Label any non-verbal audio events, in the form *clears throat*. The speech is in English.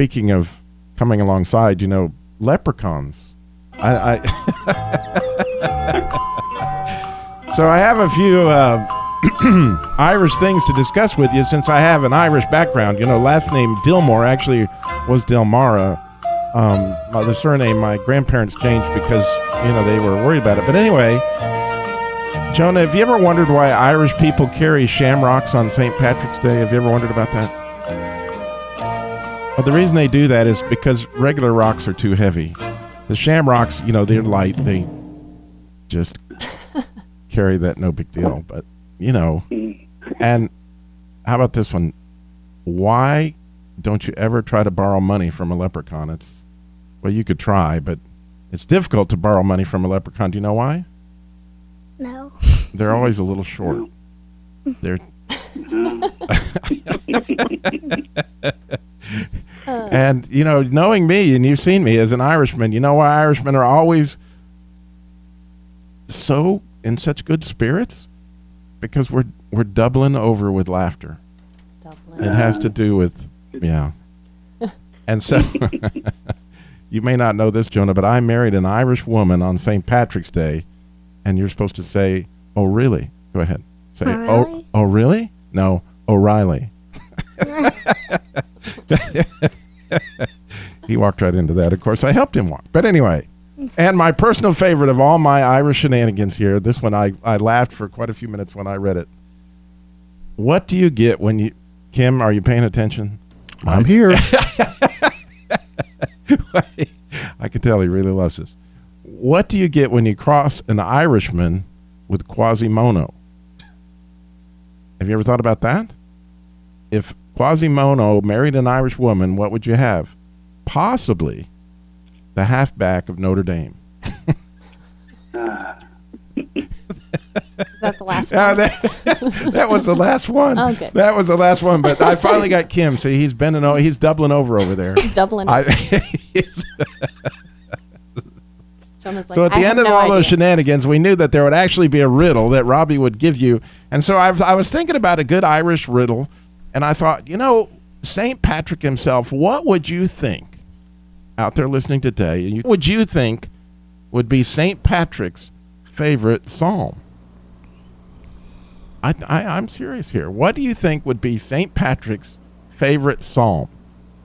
speaking of coming alongside, you know, leprechauns. I, I *laughs* so I have a few uh, *clears throat* Irish things to discuss with you since I have an Irish background. You know, last name Dillmore actually was Delmara. Um, the surname my grandparents changed because you know they were worried about it. But anyway, Jonah, have you ever wondered why Irish people carry shamrocks on St. Patrick's Day? Have you ever wondered about that? Well, the reason they do that is because regular rocks are too heavy. The shamrocks, you know, they're light. They just *laughs* carry that, no big deal. But you know, and how about this one? Why don't you ever try to borrow money from a leprechaun? It's well, you could try, but it's difficult to borrow money from a leprechaun. Do you know why? No. *laughs* They're always a little short. *laughs* They're and you know, knowing me, and you've seen me as an Irishman, you know why Irishmen are always so in such good spirits because we're we're doubling over with laughter. Dublin. It has to do with yeah. *laughs* And so *laughs* you may not know this, Jonah, but I married an Irish woman on St. Patrick's Day, and you're supposed to say, "Oh, really?" Go ahead. Say, "Oh, oh, really?" No, O'Reilly. *laughs* he walked right into that. Of course, I helped him walk. But anyway, and my personal favorite of all my Irish shenanigans here, this one I, I laughed for quite a few minutes when I read it. What do you get when you, Kim, are you paying attention? I'm here. *laughs* I can tell he really loves this. What do you get when you cross an Irishman with Quasimodo? Have you ever thought about that? If Quasimodo married an Irish woman, what would you have? Possibly the halfback of Notre Dame. Is that the last *laughs* one? that, *laughs* that was the last one. Oh, good. That was the last one. But I finally got Kim. See, he's bending over. He's doubling over over there. *laughs* Dublin. I, like, so at the end of no all those shenanigans, we knew that there would actually be a riddle that Robbie would give you. And so I was, I was thinking about a good Irish riddle, and I thought, you know, St. Patrick himself, what would you think out there listening today? you- Would you think would be St. Patrick's favorite psalm? I, I, I'm serious here. What do you think would be St. Patrick's favorite psalm?